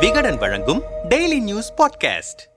விகடன் வழங்கும் daily news podcast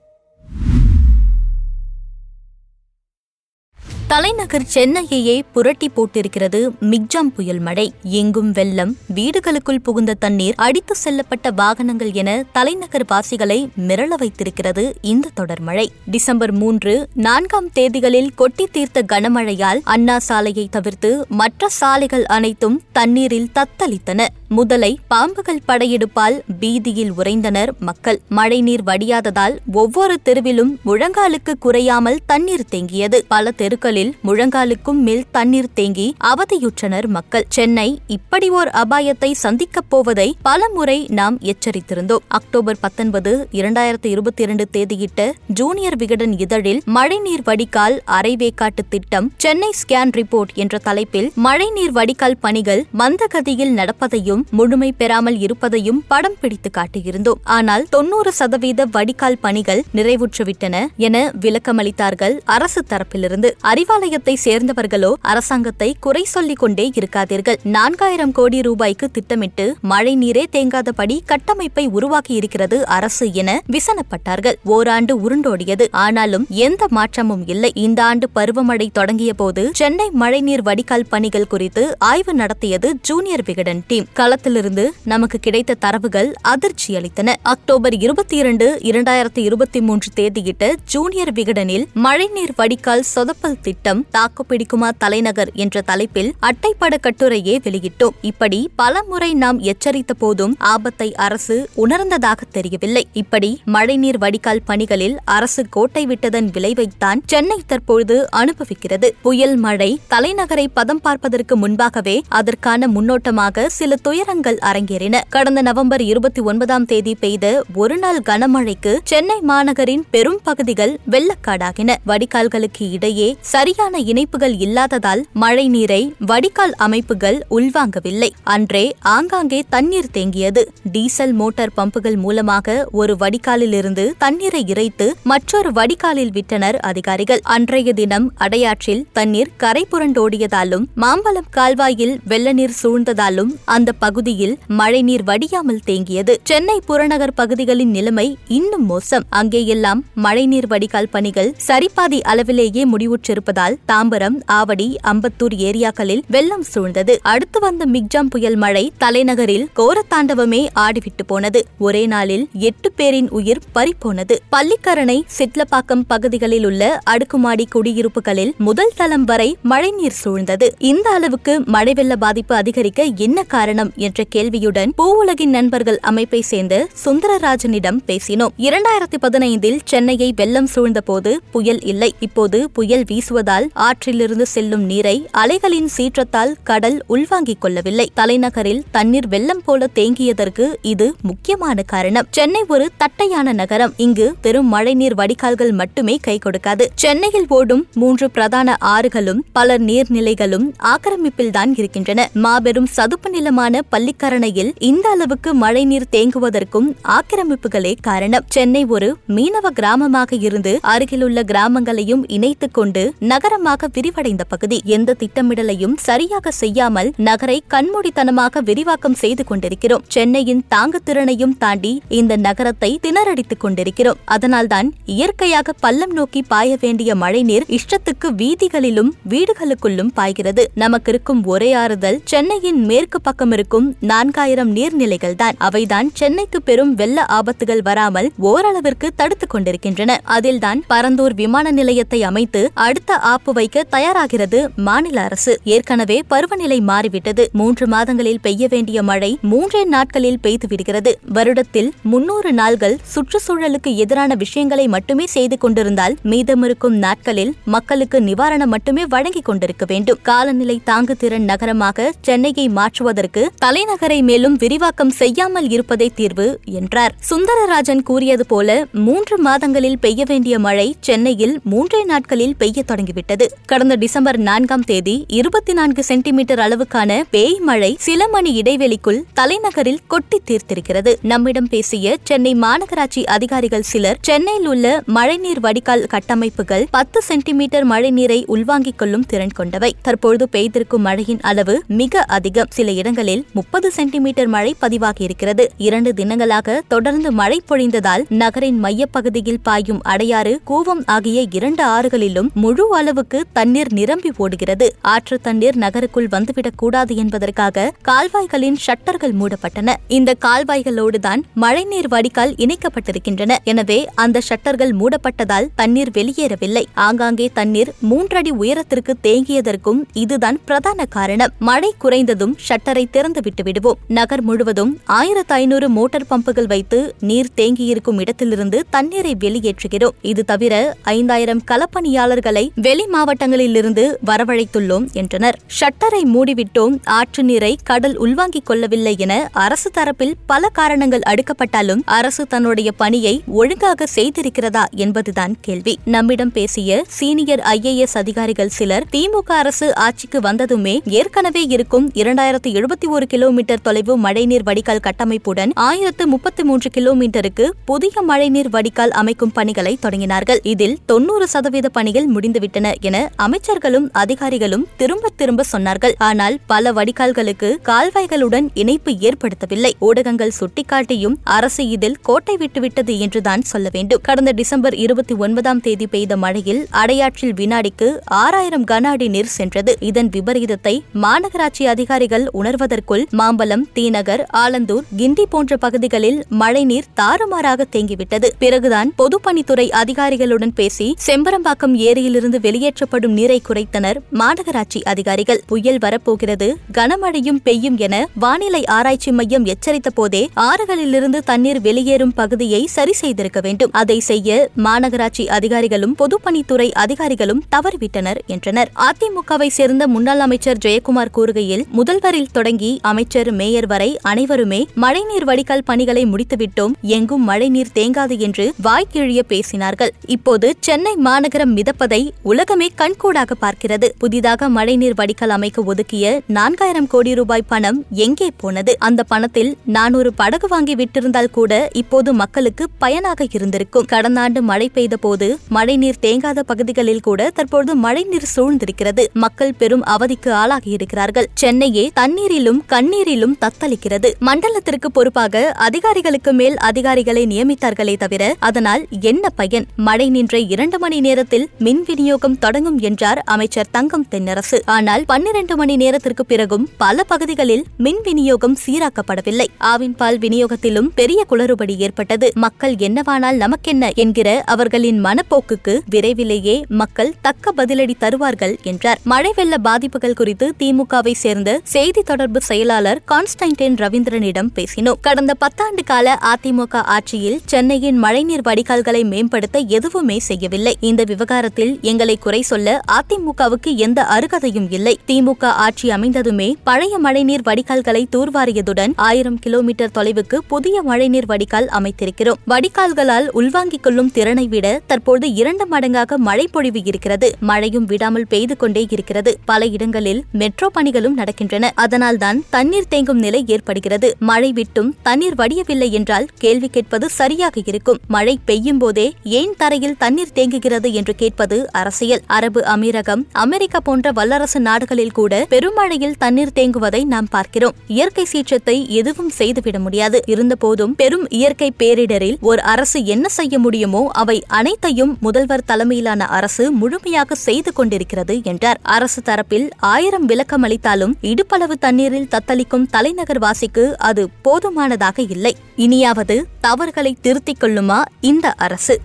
தலைநகர் சென்னையையே புரட்டி போட்டிருக்கிறது மிக்ஜாம் புயல் மழை. எங்கும் வெள்ளம் வீடுகளுக்குள் புகுந்த தண்ணீர் அடித்து செல்லப்பட்ட வாகனங்கள் என தலைநகர் வாசிகளை மிரள வைத்திருக்கிறது இந்த தொடர் மழை. டிசம்பர் மூன்று நான்காம் தேதிகளில் கொட்டி தீர்த்த கனமழையால் அண்ணா சாலையை தவிர்த்து மற்ற சாலைகள் அனைத்தும் தண்ணீரில் தத்தளித்தன. முதலை பாம்புகள் படையெடுப்பால் பீதியில் உறைந்தனர் மக்கள். மழைநீர் வடியாததால் ஒவ்வொரு தெருவிலும் முழங்காலுக்கு குறையாமல் தண்ணீர் தேங்கியது. பல தெருக்களில் முழங்காலுக்கும் மேல் தண்ணீர் தேங்கி அவதியுற்றனர் மக்கள். சென்னை இப்படி ஓர் அபாயத்தை சந்திக்கப் போவதை பல முறை நாம் எச்சரித்திருந்தோம். அக்டோபர் பத்தொன்பது இரண்டாயிரத்தி இருபத்தி இரண்டு தேதியிட்ட ஜூனியர் விகடன் இதழில் மழைநீர் வடிகால் அரைவேக்காட்டு திட்டம் சென்னை ஸ்கேன் ரிப்போர்ட் என்ற தலைப்பில் மழைநீர் வடிகால் பணிகள் மந்தகதியில் நடப்பதையும் முழுமை பெறாமல் இருப்பதையும் படம் பிடித்து காட்டியிருந்தோம். ஆனால் தொன்னூறு சதவீத வடிகால் பணிகள் நிறைவுற்றுவிட்டன என விளக்கமளித்தார்கள் அரசு தரப்பிலிருந்து. அறிவாலயத்தை சேர்ந்தவர்களோ அரசாங்கத்தை குறை சொல்லிக் கொண்டே இருக்காதீர்கள். நான்காயிரம் கோடி ரூபாய்க்கு திட்டமிட்டு மழை நீரே தேங்காதபடி கட்டமைப்பை உருவாக்கி இருக்கிறது அரசு என விசனப்பட்டார்கள். ஓராண்டு உருண்டோடியது. ஆனாலும் எந்த மாற்றமும் இல்லை. இந்த ஆண்டு பருவமழை தொடங்கிய போது சென்னை மழைநீர் வடிகால் பணிகள் குறித்து ஆய்வு நடத்தியது ஜூனியர் விகடன் டீம். களத்திலிருந்து நமக்கு கிடைத்த தரவுகள் அதிர்ச்சி அளித்தன அக்டோபர் இருபத்தி இரண்டு இரண்டாயிரத்தி இருபத்தி மூன்று தேதியிட்ட ஜூனியர் விகடனில் மழைநீர் வடிகால் சொதப்பல் திட்டம் தாக்குப்பிடிக்குமா தலைநகர் என்ற தலைப்பில் அட்டைப்பட கட்டுரையே வெளியிட்டோம். இப்படி பல முறை நாம் எச்சரித்த போதும் ஆபத்தை அரசு உணர்ந்ததாக தெரியவில்லை. இப்படி மழைநீர் வடிகால் பணிகளில் அரசு கோட்டை விட்டதன் விளைவைத்தான் சென்னை தற்பொழுது அனுபவிக்கிறது. புயல் மழை தலைநகரை பதம் பார்ப்பதற்கு முன்பாகவே அதற்கான முன்னோட்டமாக சில துயரங்கள் அரங்கேறின. கடந்த நவம்பர் இருபத்தி ஒன்பதாம் தேதி பெய்த ஒருநாள் கனமழைக்கு சென்னை மாநகரின் பெரும் பகுதிகள் வெள்ளக்காடாகின. வடிகால்களுக்கு இடையே சரியான இணைப்புகள் இல்லாததால் மழை நீரை வடிகால் அமைப்புகள் உள்வாங்கவில்லை. அன்றே ஆங்காங்கே தண்ணீர் தேங்கியது. டீசல் மோட்டார் பம்புகள் மூலமாக ஒரு வடிகாலிலிருந்து தண்ணீரை இறைத்து மற்றொரு வடிகாலில் விட்டனர் அதிகாரிகள். அன்றைய தினம் அடையாற்றில் தண்ணீர் கரை புரண்டோடியதாலும் மாம்பலம் கால்வாயில் வெள்ளநீர் சூழ்ந்ததாலும் அந்த பகுதியில் மழைநீர் வடியாமல் தேங்கியது. சென்னை புறநகர் பகுதிகளின் நிலைமை இன்னும் மோசம். அங்கேயெல்லாம் மழைநீர் வடிகால் பணிகள் சரிபாதி அளவிலேயே முடிவுற்றிருப்பதால் தாம்பரம் ஆவடி அம்பத்தூர் ஏரியாக்களில் வெள்ளம் சூழ்ந்தது. அடுத்து வந்த மிக்ஜாம் புயல் மழை தலைநகரில் கோரத்தாண்டவமே ஆடிவிட்டு போனது. ஒரே நாளில் எட்டு பேரின் உயிர் பறிப்போனது பள்ளிக்கரணை சிட்லப்பாக்கம் பகுதிகளில் உள்ள அடுக்குமாடி குடியிருப்புகளில் முதல் தளம் வரை மழைநீர் சூழ்ந்தது. இந்த அளவுக்கு மழை வெள்ள பாதிப்பு அதிகரிக்க என்ன காரணம் என்ற கேள்வியுடன் பூவுலகின் நண்பர்கள் அமைப்பை சேர்ந்த சுந்தரராஜனிடம் பேசினோம். இரண்டாயிரத்தி பதினைந்தில் சென்னையை வெள்ளம் சூழ்ந்தபோது புயல் இல்லை. இப்போது புயல் வீசுவதால் ஆற்றிலிருந்து செல்லும் நீரை அலைகளின் சீற்றத்தால் கடல் உள்வாங்கிக் கொள்ளவில்லை. தலைநகரில் தண்ணீர் வெள்ளம் போல தேங்கியதற்கு இது முக்கியமான காரணம். சென்னை ஒரு தட்டையான நகரம். இங்கு பெரும் மழைநீர் வடிகால்கள் மட்டுமே கை கொடுக்காது. சென்னையில் ஓடும் மூன்று பிரதான ஆறுகளும் பல நீர்நிலைகளும் ஆக்கிரமிப்பில்தான் இருக்கின்றன. மாபெரும் சதுப்பு நிலமான பள்ளிக்கரணையில் இந்த அளவுக்கு மழைநீர் தேங்குவதற்கும் ஆக்கிரமிப்புகளே காரணம். சென்னை ஒரு மீனவ கிராமமாக இருந்து அருகிலுள்ள கிராமங்களையும் இணைத்துக் கொண்டு நகரமாக விரிவடைந்த பகுதி. எந்த திட்டமிடலையும் சரியாக செய்யாமல் நகரை கண்மூடித்தனமாக விரிவாக்கம் செய்து கொண்டிருக்கிறோம். சென்னையின் தாங்குத்திறனையும் தாண்டி இந்த நகரத்தை திணறடித்துக் கொண்டிருக்கிறோம். அதனால்தான் இயற்கையாக பள்ளம் நோக்கி பாய வேண்டிய மழைநீர் இஷ்டத்துக்கு வீதிகளிலும் வீடுகளுக்குள்ளும் பாய்கிறது. நமக்கு இருக்கும் ஒரே ஆறுதல் சென்னையின் மேற்கு பக்கம் இருக்கும் நான்காயிரம் நீர்நிலைகள் தான். அவைதான் சென்னைக்கு பெரும் வெள்ள ஆபத்துகள் வராமல் ஓரளவிற்கு தடுத்துக் கொண்டிருக்கின்றன. அதில்தான் பரந்தூர் விமான நிலையத்தை அமைத்து அடுத்த ஆப்பு வைக்க தயாராகிறது மாநில அரசு. ஏற்கனவே பருவநிலை மாறிவிட்டது. மூன்று மாதங்களில் பெய்ய வேண்டிய மழை மூன்றே நாட்களில் பெய்து விடுகிறது. வருடத்தில் முன்னூறு நாள்கள் சுற்றுச்சூழலுக்கு எதிரான விஷயங்களை மட்டுமே செய்து கொண்டிருந்தால் மீதமிருக்கும் நாட்களில் மக்களுக்கு நிவாரணம் மட்டுமே வழங்கிக் கொண்டிருக்க வேண்டும். காலநிலை தாங்கு திறன் நகரமாக சென்னையை மாற்றுவதற்கு தலைநகரை மேலும் விரிவாக்கம் செய்யாமல் இருப்பதே தீர்வு என்றார். சுந்தரராஜன் கூறியது போல மூன்று மாதங்களில் பெய்ய வேண்டிய மழை சென்னையில் மூன்றே நாட்களில் பெய்ய தொடங்கிவிட்டது. கடந்த டிசம்பர் நான்காம் தேதி இருபத்தி நான்கு சென்டிமீட்டர் அளவுக்கான பேய் மழை சில மணி இடைவெளிக்குள் தலைநகரில் கொட்டி தீர்த்திருக்கிறது. நம்மிடம் பேசிய சென்னை மாநகராட்சி அதிகாரிகள் சிலர் சென்னையில் உள்ள மழைநீர் வடிகால் கட்டமைப்புகள் பத்து சென்டிமீட்டர் மழைநீரை உள்வாங்கிக் கொள்ளும் திறன் கொண்டவை. தற்பொழுது பெய்திருக்கும் மழையின் அளவு மிக அதிகம். சில இடங்களில் முப்பது சென்டிமீட்டர் மழை பதிவாகியிருக்கிறது. இரண்டு தினங்களாக தொடர்ந்து மழை பொழிந்ததால் நகரின் மையப்பகுதியில் பாயும் அடையாறு கூவம் ஆகிய இரண்டு ஆறுகளிலும் முழு அளவுக்கு தண்ணீர் நிரம்பி ஓடுகிறது. ஆற்று தண்ணீர் நகருக்குள் வந்துவிடக் கூடாது என்பதற்காக கால்வாய்களின் ஷட்டர்கள் மூடப்பட்டன. இந்த கால்வாய்களோடுதான் மழைநீர் வடிகால் இணைக்கப்பட்டிருக்கின்றன. எனவே அந்த ஷட்டர்கள் மூடப்பட்டதால் தண்ணீர் வெளியேறவில்லை. ஆங்காங்கே தண்ணீர் மூன்றடி உயரத்திற்கு தேங்கியதற்கும் இதுதான் பிரதான காரணம். மழை குறைந்ததும் ஷட்டரை திறந்து விட்டு விடுவோம் நகர் முழுவதும் ஆயிரத்து ஐநூறு மோட்டார் பம்புகள் வைத்து நீர் தேங்கியிருக்கும் இடத்திலிருந்து தண்ணீரை வெளியேற்றுகிறோம். இது தவிர ஐந்தாயிரம் களப்பணியாளர்களை வெளி மாவட்டங்களிலிருந்து வரவழைத்துள்ளோம் என்றனர். ஷட்டரை மூடிவிட்டோம். ஆற்று நீரை கடல் உள்வாங்கிக் கொள்ளவில்லை என அரசு தரப்பில் பல காரணங்கள் அடுக்கப்பட்டாலும் அரசு தன்னுடைய பணியை ஒழுங்காக செய்திருக்கிறதா என்பதுதான் கேள்வி. நம்மிடம் பேசிய சீனியர் ஐஏஎஸ் அதிகாரிகள் சிலர் திமுக அரசு ஆட்சிக்கு வந்ததுமே ஏற்கனவே இருக்கும் இரண்டாயிரத்தி எழுபத்தி ஒரு கிலோமீட்டர் தொலைவு மழைநீர் வடிகால் கட்டமைப்புடன் ஆயிரத்து முப்பத்தி மூன்று கிலோமீட்டருக்கு புதிய மழைநீர் வடிகால் அமைக்கும் பணிகளை தொடங்கினார்கள். இதில் தொன்னூறு சதவீத பணிகள் முடிந்துவிட்டன என அமைச்சர்களும் அதிகாரிகளும் திரும்ப திரும்ப சொன்னார்கள். ஆனால் பல வடிகால்களுக்கு கால்வாய்களுடன் இணைப்பு ஏற்படுத்தவில்லை. ஊடகங்கள் சுட்டிக்காட்டியும் அரசு இதில் கோட்டை விட்டுவிட்டது என்றுதான் சொல்ல வேண்டும். கடந்த டிசம்பர் இருபத்தி ஒன்பதாம் தேதி பெய்த மழையில் அடையாற்றில் வினாடிக்கு ஆறாயிரம் கன அடி நீர் சென்றது. இதன் விபரீதத்தை மாநகராட்சி அதிகாரிகள் உணர்வதற்குள் மாம்பலம் தீநகர் ஆலந்தூர் கிண்டி போன்ற பகுதிகளில் மழைநீர் தாறுமாறாக தேங்கிவிட்டது. பிறகுதான் பொதுப்பணித்துறை அதிகாரிகளுடன் பேசி செம்பரம்பாக்கம் ஏரியிலிருந்து வெளியேற்றப்படும் நீரை குறைத்தனர் மாநகராட்சி அதிகாரிகள். புயல் வரப்போகிறது கனமழையும் பெய்யும் என வானிலை ஆராய்ச்சி மையம் எச்சரித்த போதே ஆறுகளிலிருந்து தண்ணீர் வெளியேறும் பகுதியை சரி செய்திருக்க வேண்டும். அதை செய்ய மாநகராட்சி அதிகாரிகளும் பொதுப்பணித்துறை அதிகாரிகளும் தவறிவிட்டனர் என்றனர். அதிமுகவை சேர்ந்த முன்னாள் அமைச்சர் ஜெயக்குமார் கூறுகையில் முதல்வரில் தொடங்கி அமைச்சர் மேயர் வரை அனைவருமே மழைநீர் வடிகால் பணிகளை முடித்துவிட்டோம். எங்கும் மழைநீர் தேங்காது என்று வாய்க்கிழிய பேசினார்கள். இப்போது சென்னை மாநகரம் மிதப்பதை உலகமே கண்கூடாக பார்க்கிறது. புதிதாக மழைநீர் வடிகால் அமைக்க ஒதுக்கிய நான்காயிரம் கோடி ரூபாய் பணம் எங்கே போனது? அந்த பணத்தில் நானூறு படகு வாங்கி விட்டிருந்தால் கூட இப்போது மக்களுக்கு பயனாக இருந்திருக்கும். கடந்த ஆண்டு மழை பெய்த போது மழைநீர் தேங்காத பகுதிகளில் கூட தற்போது மழைநீர் சூழ்ந்திருக்கிறது. மக்கள் பெரும் அவதிக்கு ஆளாகியிருக்கிறார்கள் சென்னையே தண்ணீரிலும் கண்ணீரிலும் தத்தளிக்கிறது. மண்டலத்திற்கு பொறுப்பாக அதிகாரிகளுக்கு மேல் அதிகாரிகளை நியமித்தார்களே தவிர அதனால் என்ன பயன்? மழை நின்ற இரண்டு மணி நேரத்தில் மின் விநியோகம் தொடங்கும் என்றார் அமைச்சர் தங்கம் தென்னரசு. ஆனால் பன்னிரண்டு மணி நேரத்திற்கு பிறகும் பல பகுதிகளில் மின் விநியோகம் சீராக்கப்படவில்லை. ஆவின் பால் விநியோகத்திலும் பெரிய குளறுபடி ஏற்பட்டது. மக்கள் என்னவானால் நமக்கென்ன? என்கிற அவர்களின் மனப்போக்குக்கு விரைவிலேயே மக்கள் தக்க பதிலடி தருவார்கள் என்றார். மழை வெள்ள பாதிப்புகள் குறித்து திமுகவை சேர்ந்த செய்தி தொடர்பு செயலாளர் கான்ஸ்டைன்டைன் ரவீந்திரனிடம் பேசினோம். கடந்த பத்தாண்டு கால அதிமுக ஆட்சியில் சென்னையின் மழைநீர் வடிகால்களை மேம்படுத்த எதுவுமே செய்யவில்லை. இந்த விவகாரத்தில் எங்களை குறை சொல்ல அதிமுகவுக்கு எந்த அருகதையும் இல்லை. திமுக ஆட்சி அமைந்ததுமே பழைய மழைநீர் வடிகால்களை தூர்வாரியதுடன் ஆயிரம் கிலோமீட்டர் தொலைவுக்கு புதிய மழைநீர் வடிகால் அமைத்திருக்கிறோம். வடிகால்களால் உள்வாங்கிக் கொள்ளும் திறனை விட தற்போது இரண்டு மடங்காக மழை பொழிவு இருக்கிறது. மழையும் விடாமல் பெய்து கொண்டே இருக்கிறது. பல இடங்களில் மெட்ரோ பணிகளும் நடக்கின்றன. அதனால்தான் தண்ணீர் தேங்கும் நிலை ஏற்படுகிறது. மழை விட்டும் தண்ணீர் வடியவில்லை என்றால் கேள்வி கேட்பது சரியாக இருக்கும். மழை பெய்யும் போதே ஏன் தரையில் தண்ணீர் தேங்குகிறது என்று கேட்பது அரசியல். அரபு அமீரகம் அமெரிக்கா போன்ற வல்லரசு நாடுகளில் கூட பெருமழையில் தண்ணீர் தேங்குவதை நாம் பார்க்கிறோம். இயற்கை சீற்றத்தை எதுவும் செய்துவிட முடியாது. இருந்தபோதும் பெரும் இயற்கை பேரிடரில் ஒரு அரசு என்ன செய்ய முடியுமோ அவை அனைத்தையும் முதல்வர் தலைமையிலான அரசு முழுமையாக செய்து கொண்டிருக்கிறது என்றார். அரசு தரப்பில் ஆயிரம் விளக்கம் அளித்தாலும் இடுப்பளவு தண்ணீரில் தத்தளிக்கும் தலைநகர் வாசிக்கு அது போதுமானதாக இல்லை. இனியாவது தவறுகளை திருத்திக் கொள்ளுமா இந்த அரசு?